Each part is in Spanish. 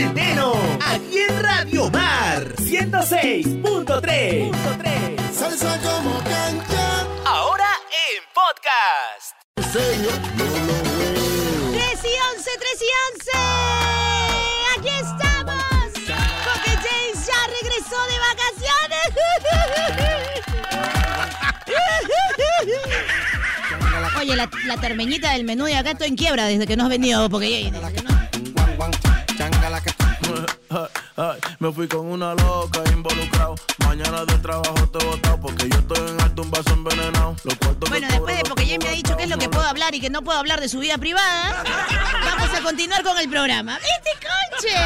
Aquí en Radio Mar 106.3. Salsa como cancha. Ahora en podcast. Serio, no lo veo. 3 y 11, 3 y 11. Aquí estamos. Porque James ya regresó de vacaciones. Oye, la, la termeñita del menú de acá estoy en quiebra desde que no has venido, porque ya... Me fui con una loca involucrado. Mañana del trabajo te he botado porque yo estoy en alto un vaso envenenado. Bueno, después de porque James me ha dicho qué es lo que puedo hablar y que no puedo hablar de su vida privada, vamos a continuar con el programa. ¡Este conche!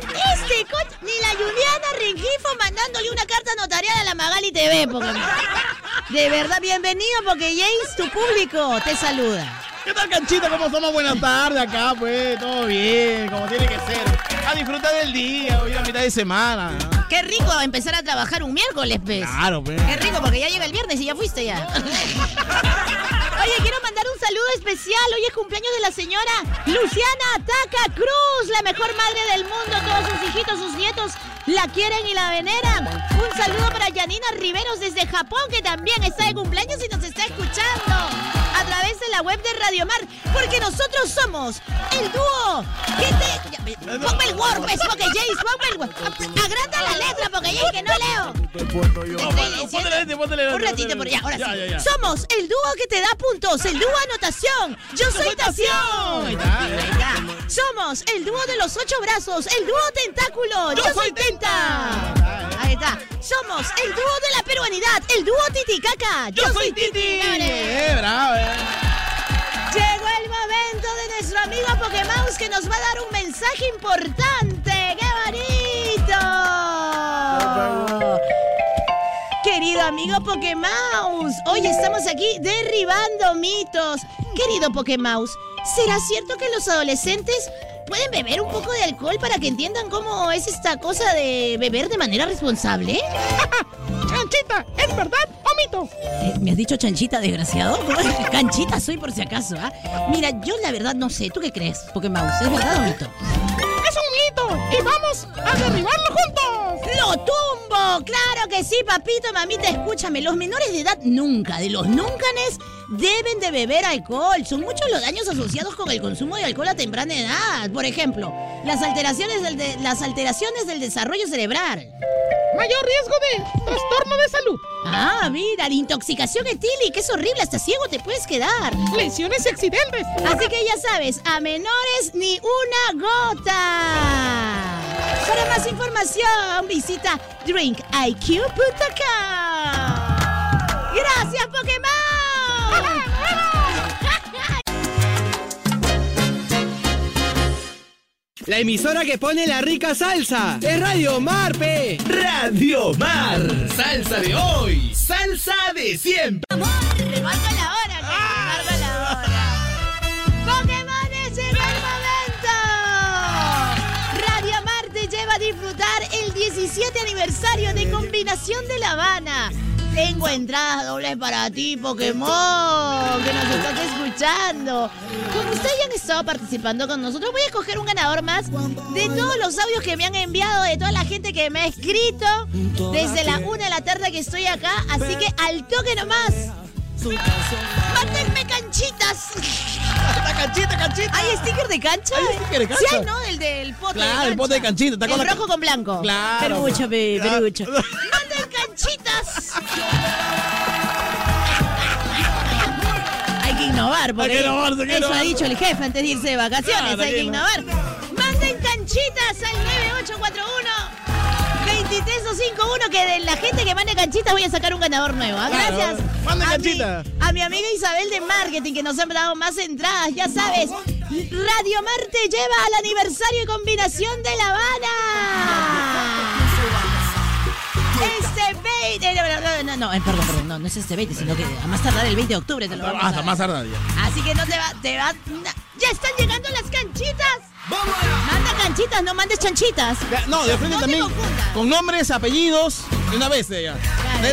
¡Este conche! Ni la Juliana Rengifo mandándole una carta notarial a la Magali TV, porque... De verdad, bienvenido porque James, tu público, te saluda. ¿Qué tal, canchita? ¿Cómo estamos? Buenas tardes acá, pues. Todo bien, como tiene que ser. A disfrutar del día, hoy la mitad de semana. Qué rico empezar a trabajar un miércoles, pues. Claro, pues. Qué rico, porque ya llega el viernes y ya fuiste ya. Oye, quiero mandar un saludo especial. Hoy es cumpleaños de la señora Luciana Taca Cruz, la mejor madre del mundo. Todos sus hijitos, sus nietos la quieren y la veneran. Un saludo para Janina Riveros desde Japón, que también está de cumpleaños y nos está escuchando a través de la web de Radio Mar. Porque nosotros somos el dúo que te... Ponme el Word, pues, porque Jace, ponme el Word. Agranda la letra, porque Jace, que no leo. Un ratito por allá, ahora sí. ya, ya. Somos el dúo que te da puntos, el dúo anotación. Yo soy Tación. Somos el dúo de los ocho brazos, el dúo tentáculo. Yo, soy Tenta. Somos el dúo de la peruanidad, el dúo Titicaca. Yo, soy Titi. Dale. Eh, bravo, eh. Llegó el momento de nuestro amigo Pokémouse que nos va a dar un mensaje importante. ¡Qué bonito! Querido amigo Pokémouse, hoy estamos aquí derribando mitos. Querido Pokémouse, ¿será cierto que los adolescentes pueden beber un poco de alcohol para que entiendan cómo es esta cosa de beber de manera responsable? Chanchita, ¿es verdad o mito? Eh, ¿Me has dicho chanchita, desgraciado? Canchita soy por si acaso, ¿ah? Mira, yo la verdad no sé. ¿Tú qué crees, Pokémouse? ¿Es verdad o mito? Es un mito y vamos a derribarlo juntos. ¡Claro que sí, papito, mamita! Escúchame, los menores de edad nunca, de los nuncanes, deben de beber alcohol. Son muchos los daños asociados con el consumo de alcohol a temprana edad. Por ejemplo, las alteraciones del, de- las alteraciones del desarrollo cerebral. Mayor riesgo de trastorno de salud, Ah, mira, la intoxicación etílica, es horrible, hasta ciego te puedes quedar. lesiones y accidentes. Así que ya sabes, a menores ni una gota. Para más información, visita drinkiq.com. Gracias, Pokémon. La emisora que pone la rica salsa es Radio Marpe. Radio Mar. Salsa de hoy. Salsa de siempre. Le marco la hora, aniversario de Combinación de La Habana. Tengo entradas dobles para ti, Pokémon, que nos estás escuchando. Como ustedes ya han estado participando con nosotros, voy a escoger un ganador más de todos los audios que me han enviado, de toda la gente que me ha escrito desde la una de la tarde que estoy acá. Así que al toque nomás. ¡Mándenme canchitas! La canchita, canchita. ¿Hay sticker de cancha? ¿Hay sticker de cancha? Sí, hay, ¿no? El del pote de Claro, cancha. el pote de canchita, está con El la- rojo con blanco. Claro. Perucho, pe, Claro. perucho. ¡Manden canchitas! Hay que innovar, porque Hay que innovar, hay que eso innovar. ha dicho el jefe antes de irse de vacaciones. Claro, hay que innovar. 23251 que de la gente que mande canchitas voy a sacar un ganador nuevo. ¿ah? Claro. Gracias. Manden a mi- canchitas. a mi amiga Isabel de Marketing que nos ha dado más entradas, ya sabes. Radio Marte lleva al aniversario de combinación de La Habana. Este 20. No, no, no, no, eh, perdón, perdón, no, no es este 20, sino que a más tardar el 20 de octubre te lo vamos a Hasta más tardar ya. Así que no te va, te va. ¡Ya están llegando las canchitas! Manda canchitas, no mandes chanchitas. Ya, No, de frente No también. Con nombres, apellidos, de una vez de. Claro,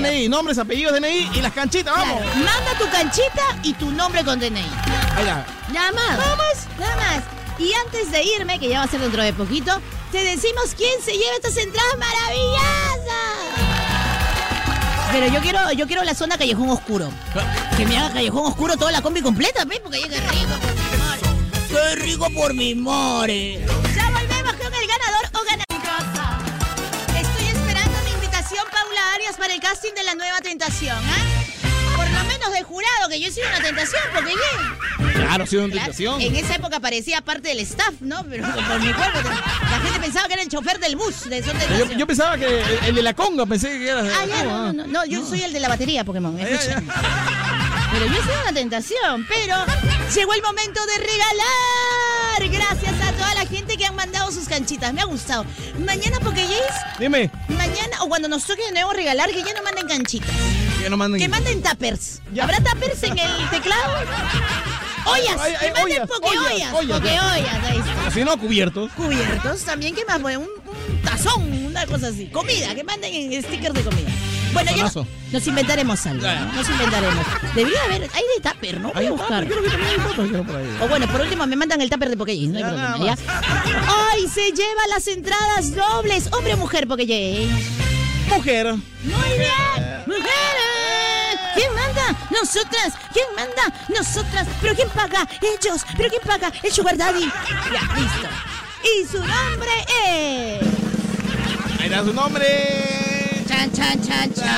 DNI, nombres, apellidos, DNI y las canchitas, vamos. Claro, manda tu canchita y tu nombre con DNI. Ahí ya. Nada más. Nada más. Nada más. Y antes de irme, que ya va a ser dentro de poquito, te decimos quién se lleva estas entradas maravillosas. Pero yo quiero, yo quiero la zona Callejón Oscuro. Que me haga Callejón Oscuro toda la combi completa, ¿ves? Porque rico por mi more. Qué rico por mi more. Ya volvemos con el ganador o ganadora. Estoy esperando mi invitación, Paula Arias, para el casting de la nueva tentación, ¿ah? Por lo menos de jurado, que yo he sido una tentación, porque bien. Claro, ha sido una tentación. En esa época parecía parte del staff, ¿no? Pero por mi cuerpo. La gente pensaba que era el chofer del bus de Yo, Tentación. yo pensaba que el, el de la conga, pensé que era. Ah, ya, no, no, no, no, yo soy el de la batería, Pokémon. ya, escucha. Pero yo sido una tentación, pero llegó el momento de regalar. Gracias a toda la gente que han mandado sus canchitas. Me ha gustado. Mañana, Pokéjays, Dime, mañana, o cuando nos toque de nuevo regalar, que ya no manden canchitas. que no manden. Que manden tappers. Ya. ¿Habrá tappers en el teclado? Ollas, Ay, ay, que manden ollas, pokeollas. ollas, ollas. Pokeollas, ahí está. Si no, cubiertos. Cubiertos, también, ¿qué más? Un, un tazón, una cosa así. Comida, que manden en stickers de comida. Bueno, ya nos inventaremos algo. Nos inventaremos. Debería haber, hay de tupper, ¿no? Voy a buscar. Creo que también hay fotos, creo, por ahí. O bueno, por último me mandan el tupper de no hay problema, ¿ya? ¡Ay, se lleva las entradas dobles! ¡Hombre o mujer Pokéjays! Mujer. ¡Muy bien! ¡Mujeres! ¿Quién manda? ¡Nosotras! ¿Quién manda? ¡Nosotras! ¿Pero quién paga? ¡Ellos! ¿Pero quién paga? ¡El Sugar Daddy! Ya, listo. Y su nombre es... Ahí da su nombre. ¡Chan, chan, chan, chan!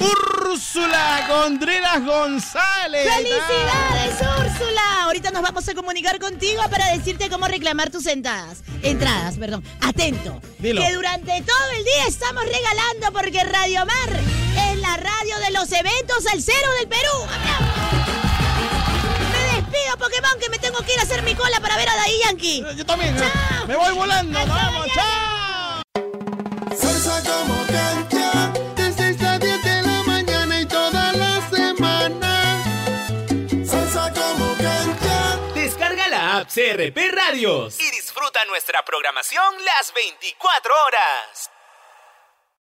Úrsula Contreras González. ¡Felicidades, Úrsula! Ahorita nos vamos a comunicar contigo para decirte cómo reclamar tus entradas. Entradas, perdón. Atento. Dilo. Que durante todo el día estamos regalando porque Radio Mar es la radio de los eventos al cero del Perú. ¡Aplausos! Me despido, Pokémon, que me tengo que ir a hacer mi cola para ver a Daddy Yankee. Eh, Yo también. Chao. Me voy volando. Hasta Vamos, chao. CRP Radios. Y disfruta nuestra programación las 24 horas.